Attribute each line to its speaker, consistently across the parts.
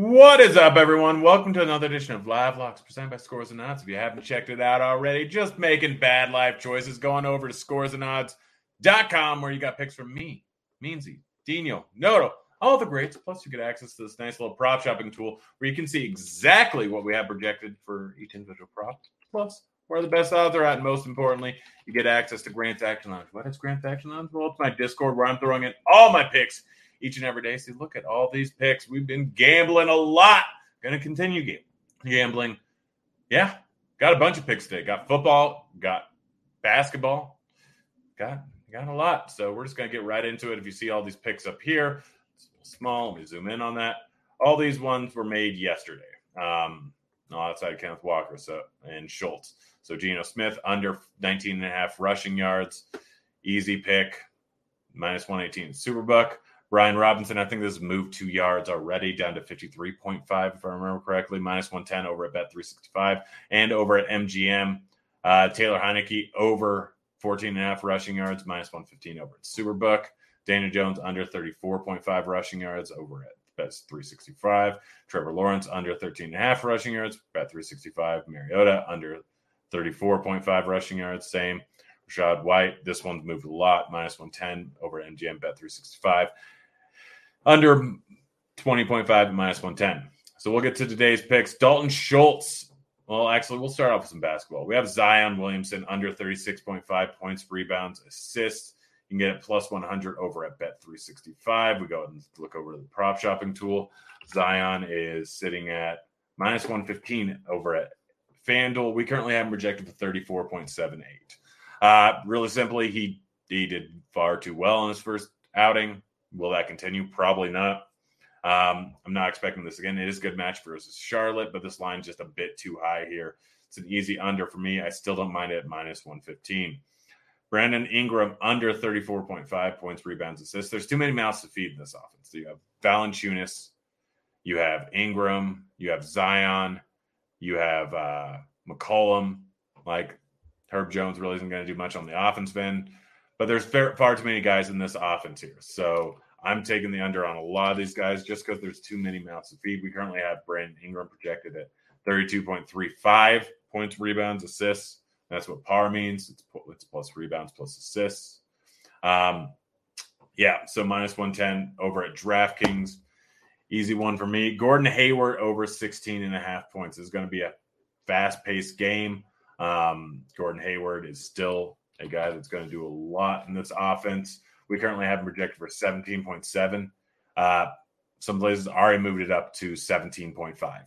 Speaker 1: What is up, everyone? Welcome to another edition of Live Locks presented by Scores and Odds. If you haven't checked it out already, just making bad life choices, going over to scoresandodds.com where you got picks from me, Meansy, Dino, Noto, all the greats. Plus, you get access to this nice little prop shopping tool where you can see exactly what we have projected for each individual prop. Plus, where the best odds are at. And most importantly, you get access to Grant's Action Lounge. What is Grant's Action Lounge? Well, it's my Discord where I'm throwing in all my picks each and every day. See, look at all these picks. We've been gambling a lot. Going to continue gambling. Yeah, got a bunch of picks today. Got football, got basketball, got got a lot. So we're just going to get right into it. If you see all these picks up here, small. Let me zoom in on that. All these ones were made yesterday. Um, outside Kenneth Walker so and Schultz. So Geno Smith under 19 and a half rushing yards. Easy pick. Minus 118. Superbook. Brian Robinson, I think this moved two yards already down to 53.5, if I remember correctly. Minus 110 over at Bet 365 and over at MGM. Uh, Taylor Heinicke over 14 and a half rushing yards, minus 115 over at Superbook. Daniel Jones under 34.5 rushing yards over at Bet 365. Trevor Lawrence under 13 and a half rushing yards, Bet 365. Mariota under 34.5 rushing yards, same. Rachaad White, this one's moved a lot, minus 110 over MGM Bet 365 under 20.5 minus 110. So we'll get to today's picks. Dalton Schultz. Well, actually, we'll start off with some basketball. We have Zion Williamson under 36.5 points, rebounds, assists. You can get it plus 100 over at Bet 365. We go and look over to the prop shopping tool. Zion is sitting at minus 115 over at FanDuel. We currently have him projected for 34.78. Uh, really simply, he he did far too well in his first outing. Will that continue? Probably not. Um, I'm not expecting this again. It is a good match versus Charlotte, but this line's just a bit too high here. It's an easy under for me. I still don't mind it at minus 115. Brandon Ingram under 34.5 points, rebounds, assists. There's too many mouths to feed in this offense. You have Valanciunas, you have Ingram, you have Zion, you have uh, McCollum. Like Herb Jones really isn't going to do much on the offense end, but there's far, far too many guys in this offense here. So I'm taking the under on a lot of these guys just because there's too many mouths to feed. We currently have Brandon Ingram projected at 32.35 points, rebounds, assists. That's what par means. It's, it's plus rebounds plus assists. Um, yeah, so minus 110 over at DraftKings. Easy one for me. Gordon Hayward over 16 and a half points this is going to be a fast paced game. Um, Gordon Hayward is still a guy that's going to do a lot in this offense. We currently have him projected for 17.7. Uh, some places already moved it up to 17.5.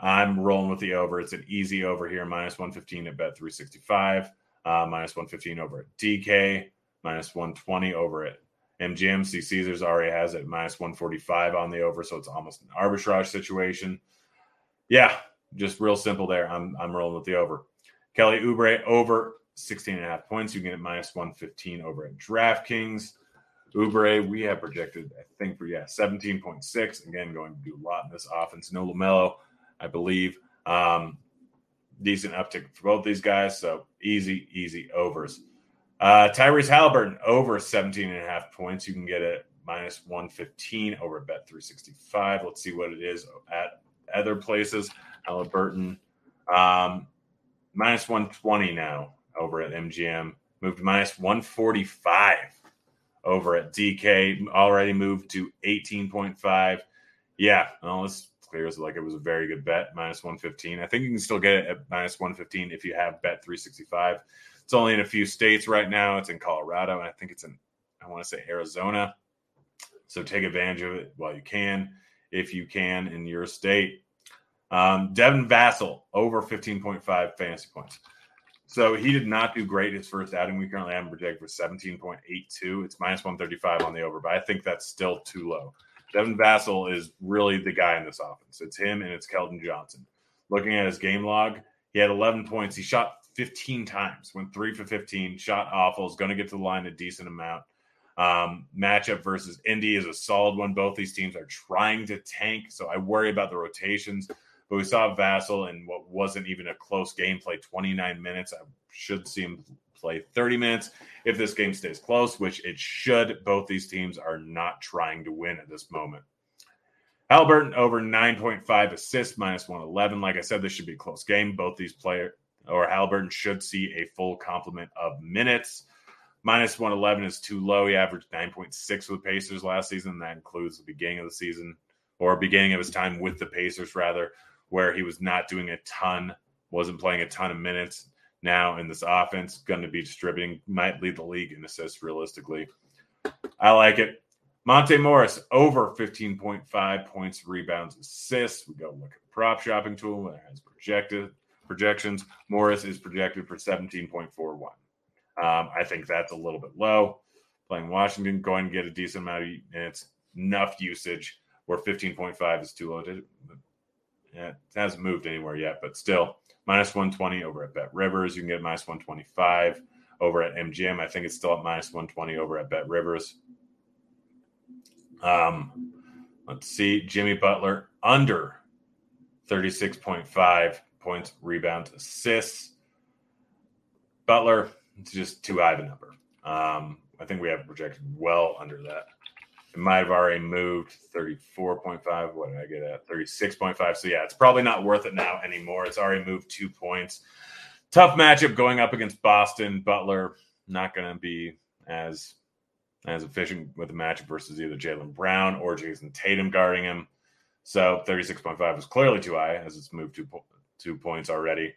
Speaker 1: I'm rolling with the over. It's an easy over here, minus 115 at bet 365, uh, minus 115 over at DK, minus 120 over at MGM. See, Caesars already has it minus 145 on the over, so it's almost an arbitrage situation. Yeah, just real simple there. I'm I'm rolling with the over. Kelly Oubre over 16 and a half points. You can get minus 115 over at DraftKings. Oubre, we have projected, I think, for yeah, 17.6. Again, going to do a lot in this offense. No LaMelo, I believe. Um, decent uptick for both these guys. So easy, easy overs. Uh, Tyrese Halliburton over 17 and a half points. You can get it minus 115 over bet 365. Let's see what it is at other places. Halliburton um, minus 120 now over at MGM. Moved minus 145 over at DK. Already moved to 18.5. Yeah, well, this clears. Like it was a very good bet, minus 115. I think you can still get it at minus 115 if you have bet 365. It's only in a few states right now. It's in Colorado, and I think it's in, I want to say Arizona. So take advantage of it while you can, if you can in your state. Um, Devin Vassell, over 15.5 fantasy points. So he did not do great his first outing. We currently have him projected for 17.82. It's minus 135 on the over, but I think that's still too low. Devin Vassell is really the guy in this offense. It's him and it's Keldon Johnson. Looking at his game log, he had 11 points. He shot 15 times, went three for 15, shot awful, is going to get to the line a decent amount. Um, matchup versus Indy is a solid one. Both these teams are trying to tank, so I worry about the rotations. But we saw Vassell in what wasn't even a close game play 29 minutes. I should see him play 30 minutes if this game stays close, which it should. Both these teams are not trying to win at this moment. Halliburton over 9.5 assists, minus 111. Like I said, this should be a close game. Both these players or Halliburton should see a full complement of minutes. Minus 111 is too low. He averaged 9.6 with the Pacers last season. That includes the beginning of the season or beginning of his time with the Pacers, rather, where he was not doing a ton, wasn't playing a ton of minutes. Now in this offense, going to be distributing, might lead the league in assists realistically. I like it. Monte Morris over 15.5 points, rebounds, assists. We go look at the prop shopping tool that has projected projections. Morris is projected for 17.41. Um, I think that's a little bit low. Playing Washington, going to get a decent amount of minutes, enough usage where 15.5 is too low. To, it hasn't moved anywhere yet, but still minus 120 over at Bet Rivers. You can get minus 125 over at MGM. I think it's still at minus 120 over at Bet Rivers. Um, let's see, Jimmy Butler under 36.5 points, rebounds, assists. Butler it's just too high of a number. Um, I think we have projected well under that. It might have already moved 34.5. What did I get at? 36.5. So, yeah, it's probably not worth it now anymore. It's already moved two points. Tough matchup going up against Boston. Butler not going to be as as efficient with the matchup versus either Jaylen Brown or Jayson Tatum guarding him. So 36.5 is clearly too high as it's moved two, two points already.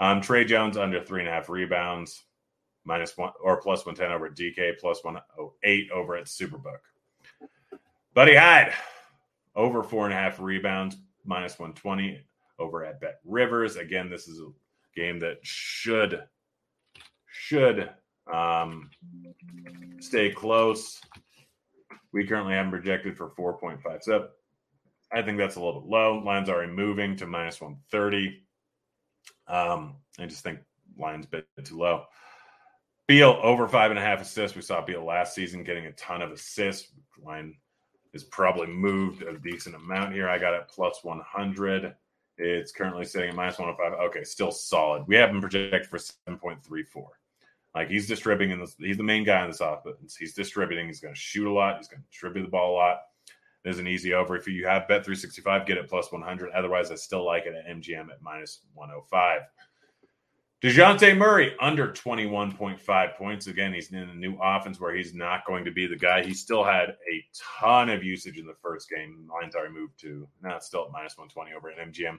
Speaker 1: Um, Tre Jones under three and a half rebounds minus one or plus 110 over DK, plus 108 over at Superbook. Buddy Hyde, over four and a half rebounds, minus 120 over at Bet Rivers. Again, this is a game that should should um, stay close. We currently have projected for 4.5. So I think that's a little bit low. Lines already moving to minus 130. Um, I just think lines a bit too low. Beal over five and a half assists. We saw Beal last season getting a ton of assists. Line is probably moved a decent amount here. I got it plus 100. It's currently sitting at minus 105. Okay, still solid. We have him projected for 7.34. Like he's distributing in this, he's the main guy in this offense. He's distributing. He's going to shoot a lot. He's going to distribute the ball a lot. There's an easy over. If you have bet 365, get it plus 100. Otherwise, I still like it at MGM at minus 105. Dejounte Murray under 21.5 points. Again, he's in a new offense where he's not going to be the guy. He still had a ton of usage in the first game. Lines already moved to now it's still at minus 120 over at MGM.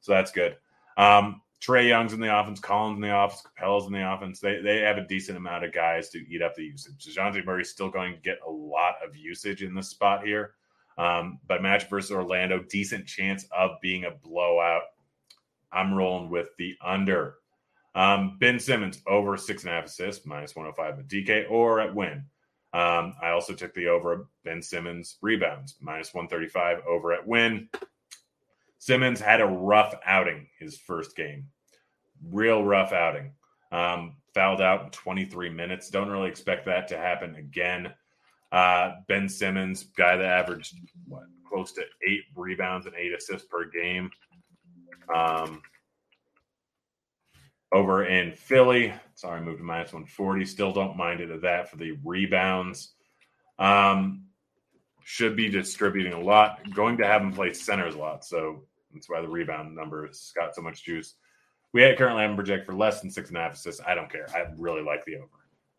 Speaker 1: So that's good. Um, Trae Young's in the offense, Collins in the offense, Capela's in the offense. They they have a decent amount of guys to eat up the usage. Dejounte Murray's still going to get a lot of usage in this spot here. Um, but match versus Orlando, decent chance of being a blowout. I'm rolling with the under. Um, ben Simmons over six and a half assists, minus 105 at DK or at Wynn. Um, I also took the over Ben Simmons rebounds, minus 135 over at Wynn. Simmons had a rough outing his first game, real rough outing. Um, fouled out in 23 minutes. Don't really expect that to happen again. Uh, ben Simmons, guy that averaged what close to eight rebounds and eight assists per game. Um, over in Philly. Sorry, moved to minus 140. Still don't mind it at that for the rebounds. Um, should be distributing a lot. Going to have him play centers a lot. So that's why the rebound number has got so much juice. We currently have him project for less than six and a half assists. I don't care. I really like the over.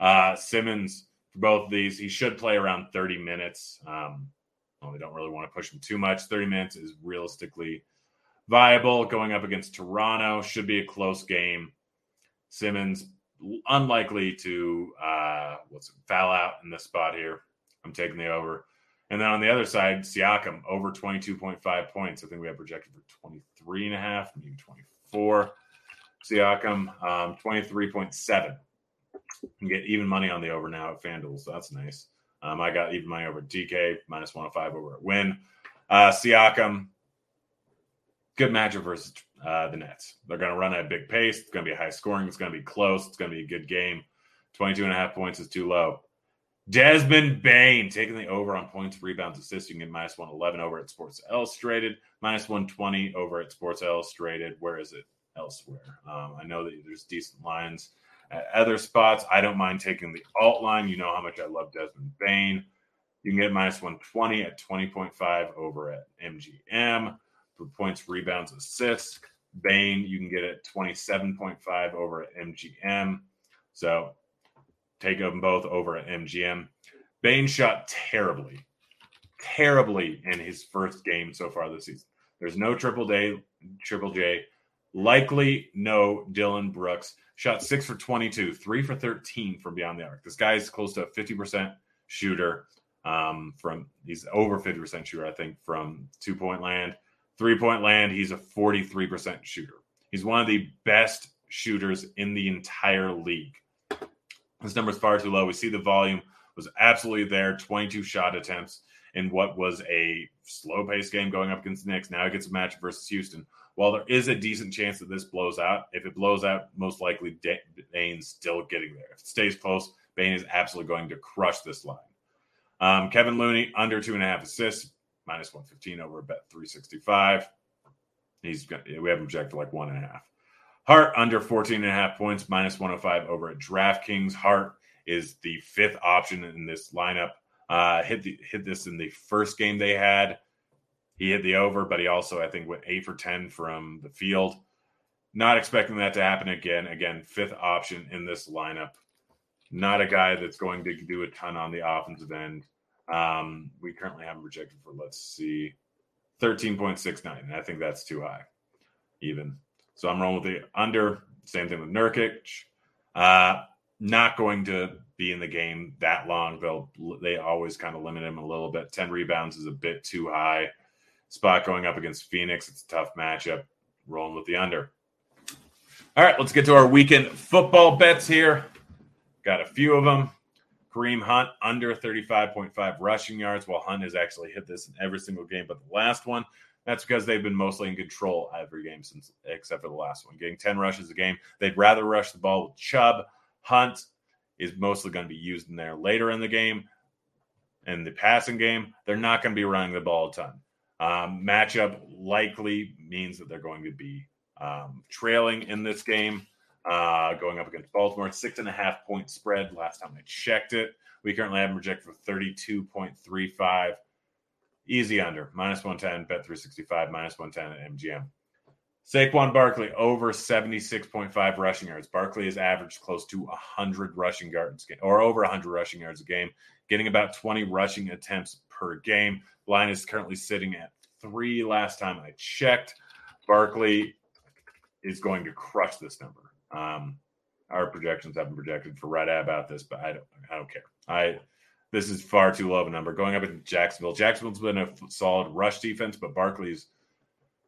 Speaker 1: Uh, Simmons, for both of these, he should play around 30 minutes. Um, we don't really want to push him too much. 30 minutes is realistically viable. Going up against Toronto should be a close game. Simmons unlikely to uh, what's it, foul out in this spot here. I'm taking the over. And then on the other side, Siakam over 22.5 points. I think we have projected for 23 and a half, maybe 24. Siakam, um, 23.7. You get even money on the over now at FanDuel, so that's nice. Um, I got even money over DK, minus 105 over at Wynn. Uh, Siakam, good matchup versus uh, the Nets. They're going to run at a big pace. It's going to be high scoring. It's going to be close. It's going to be a good game. 22 and a half points is too low. Desmond Bane taking the over on points, rebounds, assists. You can get minus 111 over at Sports Illustrated, minus 120 over at Sports Illustrated. Where is it elsewhere? Um, I know that there's decent lines at other spots. I don't mind taking the alt line. You know how much I love Desmond Bane. You can get minus 120 at 20.5 over at MGM for points, rebounds, assists. Bane, you can get it 27.5 over at MGM. So take them both over at MGM. Bane shot terribly, terribly in his first game so far this season. There's no triple J, triple J. Likely no Dillon Brooks. Shot six for 22, three for 13 from beyond the arc. This guy's close to a 50% shooter. Um, from he's over 50% shooter, I think, from two point land. Three point land, he's a 43% shooter. He's one of the best shooters in the entire league. This number is far too low. We see the volume was absolutely there 22 shot attempts in what was a slow paced game going up against the Knicks. Now it gets a match versus Houston. While there is a decent chance that this blows out, if it blows out, most likely Bane's still getting there. If it stays close, Bane is absolutely going to crush this line. Um, Kevin Looney under two and a half assists minus 115 over bet 365. He's got, we have him projected like one and a half. Hart under 14 and a half points, minus 105 over at DraftKings. Hart is the fifth option in this lineup. Uh, hit the hit this in the first game they had. He hit the over, but he also I think went eight for 10 from the field. Not expecting that to happen again. Again, fifth option in this lineup. Not a guy that's going to do a ton on the offensive end. Um, we currently have him projected for, let's see, 13.69. I think that's too high, even. So I'm rolling with the under. Same thing with Nurkic. Uh, not going to be in the game that long. They'll they always kind of limit him a little bit. 10 rebounds is a bit too high. Spot going up against Phoenix. It's a tough matchup. Rolling with the under. All right, let's get to our weekend football bets here. Got a few of them. Kareem Hunt under 35.5 rushing yards, while Hunt has actually hit this in every single game but the last one. That's because they've been mostly in control every game since, except for the last one, getting 10 rushes a game. They'd rather rush the ball with Chubb. Hunt is mostly going to be used in there later in the game. In the passing game, they're not going to be running the ball a ton. Um, matchup likely means that they're going to be um, trailing in this game uh, going up against Baltimore. Six and a half point spread last time I checked it. We currently have them projected for 32.35. Easy under, minus 110, bet 365, minus 110 at MGM. Saquon Barkley over 76.5 rushing yards. Barkley has averaged close to 100 rushing yards or over 100 rushing yards a game, getting about 20 rushing attempts per game. Line is currently sitting at three last time I checked. Barkley is going to crush this number. Um, our projections have been projected for right about this, but I don't, I don't care. I this is far too low of a number. Going up into Jacksonville, Jacksonville's been a solid rush defense, but Barkley's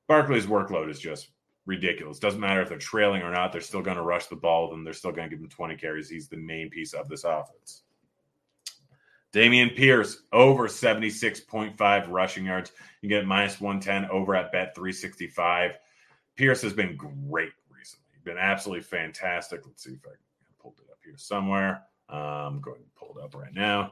Speaker 1: Barkley's workload is just ridiculous. Doesn't matter if they're trailing or not; they're still going to rush the ball. Then they're still going to give him 20 carries. He's the main piece of this offense. Dameon Pierce over 76.5 rushing yards. You get minus 110 over at bet 365. Pierce has been great been absolutely fantastic. Let's see if I pulled it up here somewhere. Um, go ahead and pull it up right now.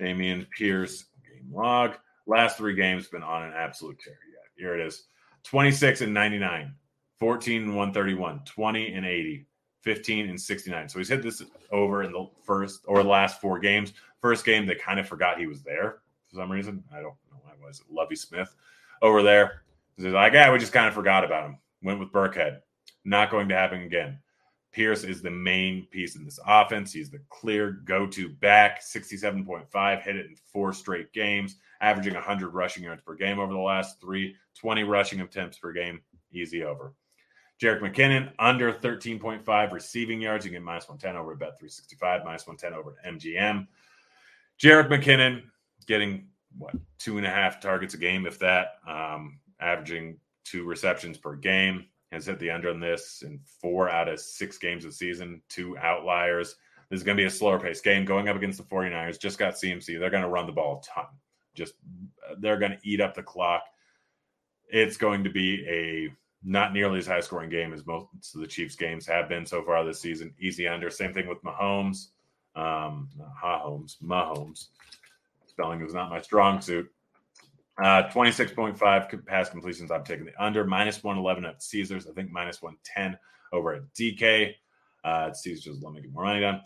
Speaker 1: Dameon Pierce game log. Last three games been on an absolute tear. Yeah, here it is 26 and 99, 14 and 131, 20 and 80, 15 and 69. So he's hit this over in the first or last four games. First game, they kind of forgot he was there for some reason. I don't know why was it. Lovie Smith over there. He's like, yeah, we just kind of forgot about him. Went with Burkhead. Not going to happen again. Pierce is the main piece in this offense. He's the clear go to back, 67.5, hit it in four straight games, averaging 100 rushing yards per game over the last three, 20 rushing attempts per game. Easy over. Jerick McKinnon under 13.5 receiving yards. You get minus 110 over at Bet365, minus 110 over at MGM. Jerick McKinnon getting what two and a half targets a game, if that, um, averaging two receptions per game. Has hit the under on this in four out of six games of season, two outliers. This is going to be a slower pace game going up against the 49ers. Just got CMC. They're going to run the ball a ton. Just they're going to eat up the clock. It's going to be a not nearly as high scoring game as most of the Chiefs games have been so far this season. Easy under. Same thing with Mahomes. Um, Mahomes. Mahomes. Spelling is not my strong suit. Uh, 26.5 pass completions. I'm taking the under. Minus 111 at Caesars. I think minus 110 over at DK. Uh, at Caesars, let me get more money done.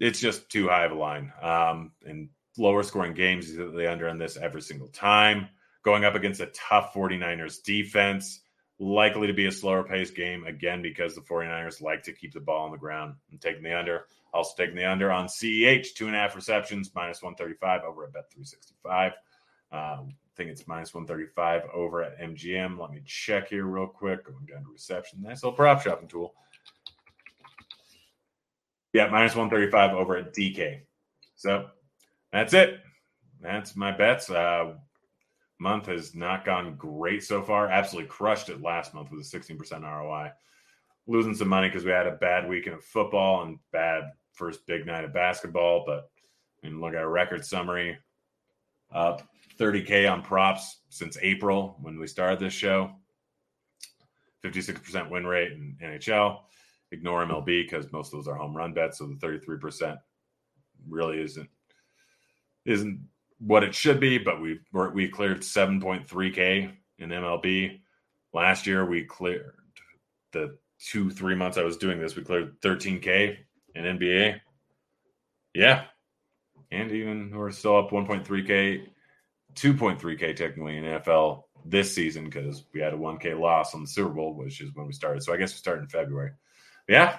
Speaker 1: It's just too high of a line. Um, and lower scoring games, the under on this every single time. Going up against a tough 49ers defense. Likely to be a slower paced game again because the 49ers like to keep the ball on the ground. I'm taking the under. Also taking the under on CEH, two and a half receptions, minus 135 over at Bet 365. Um, I think it's minus 135 over at MGM. Let me check here real quick. Going down to reception. Nice little prop shopping tool. Yeah, minus 135 over at DK. So that's it. That's my bets. Uh, month has not gone great so far. Absolutely crushed it last month with a 16% ROI. Losing some money because we had a bad weekend of football and bad first big night of basketball. But I mean, look at our record summary. Up 30K on props since April when we started this show. 56% win rate in NHL. Ignore MLB because most of those are home run bets. So the 33% really isn't isn't what it should be, but we we cleared 7.3K in MLB. Last year we cleared the two, three months I was doing this, we cleared 13K in NBA. Yeah. And even we're still up 1.3K 2.3K technically in NFL this season because we had a 1K loss on the Super Bowl, which is when we started. So I guess we started in February. But yeah,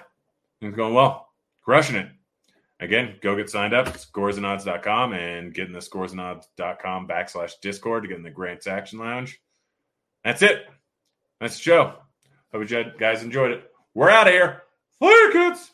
Speaker 1: it's going well. Crushing it. Again, go get signed up, scoresandodds.com, and get in the scoresandodds.com backslash discord to get in the Grants Action Lounge. That's it. That's the show. Hope you guys enjoyed it. We're out of here. Later, kids.